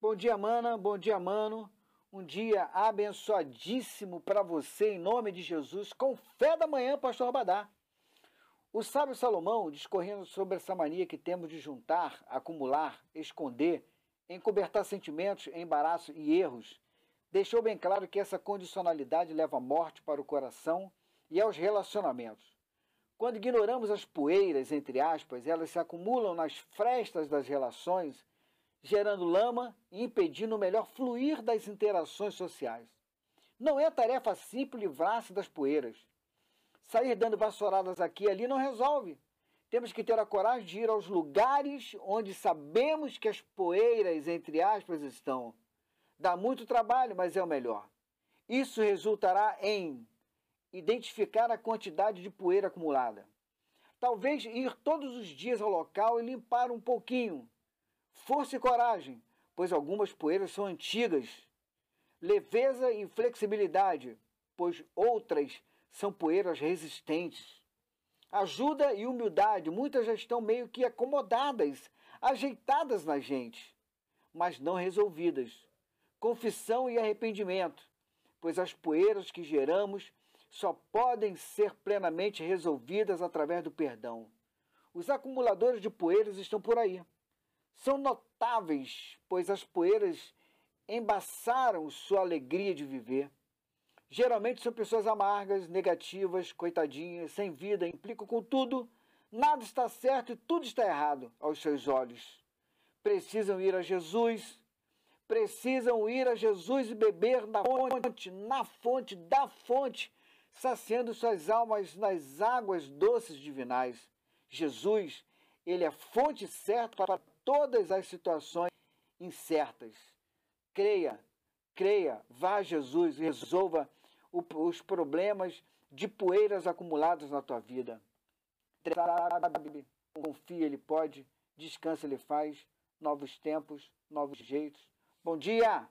Bom dia, mana. Bom dia, mano. Um dia abençoadíssimo para você, em nome de Jesus, com fé da manhã, pastor Rabadá. O sábio Salomão, discorrendo sobre essa mania que temos de juntar, acumular, esconder, encobertar sentimentos, embaraço e erros, deixou bem claro que essa condicionalidade leva à morte para o coração e aos relacionamentos. Quando ignoramos as poeiras, entre aspas, elas se acumulam nas frestas das relações gerando lama e impedindo o melhor fluir das interações sociais. Não é tarefa simples livrar-se das poeiras. Sair dando vassouradas aqui e ali não resolve. Temos que ter a coragem de ir aos lugares onde sabemos que as poeiras, entre aspas, estão. Dá muito trabalho, mas é o melhor. Isso resultará em identificar a quantidade de poeira acumulada. Talvez ir todos os dias ao local e limpar um pouquinho, Força e coragem, pois algumas poeiras são antigas. Leveza e flexibilidade, pois outras são poeiras resistentes. Ajuda e humildade, muitas já estão meio que acomodadas, ajeitadas na gente, mas não resolvidas. Confissão e arrependimento, pois as poeiras que geramos só podem ser plenamente resolvidas através do perdão. Os acumuladores de poeiras estão por aí são notáveis, pois as poeiras embaçaram sua alegria de viver. Geralmente são pessoas amargas, negativas, coitadinhas, sem vida, implicam com tudo, nada está certo e tudo está errado aos seus olhos. Precisam ir a Jesus, precisam ir a Jesus e beber na fonte, na fonte, da fonte, saciando suas almas nas águas doces divinais. Jesus, ele é fonte certa para todas as situações incertas. Creia, creia, vá a Jesus e resolva o, os problemas de poeiras acumuladas na tua vida. Confia, Ele pode, descansa, Ele faz, novos tempos, novos jeitos. Bom dia!